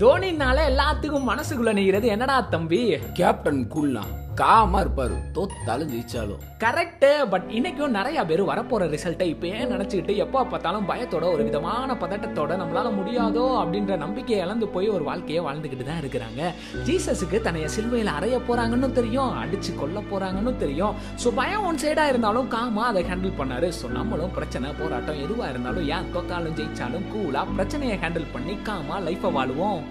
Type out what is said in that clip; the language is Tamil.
தோனினால எல்லாத்துக்கும் மனசுக்குள்ள நிக்கிறது என்னடா தம்பி? கேப்டன் கூல்னா காமா இருப்பாரு. தோத்தாலும் ஜெயிச்சாலும். கரெக்ட் பட் இன்னைக்கும் நிறைய பேர் வரப்போற ரிசல்ட்டை இப்பயே நினைச்சுக்கிட்டு எப்போ பார்த்தாலும் பயத்தோட ஒரு விதமான பதட்டத்தோட நம்மளால முடியாதோ அப்படின்ற நம்பிக்கையை இழந்து போய் ஒரு வாழ்க்கையை வாழ்ந்துக்கிட்டு தான் இருக்கிறாங்க. ஜீசஸுக்கு தன்னைய சிலுவையில் அறைய போறாங்கன்னு தெரியும் அடிச்சு கொல்ல போறாங்கன்னு தெரியும். ஸோ பயம் ஒன் சைடா இருந்தாலும் காமா அதை ஹேண்டில் பண்ணாரு. ஸோ நம்மளும் பிரச்சனை போராட்டம் எதுவா இருந்தாலும் ஏன் தோத்தாலும் ஜெயிச்சாலும் கூலா பிரச்சனையை ஹேண்டில் பண்ணி காமா லைஃபை வாழுவோம்.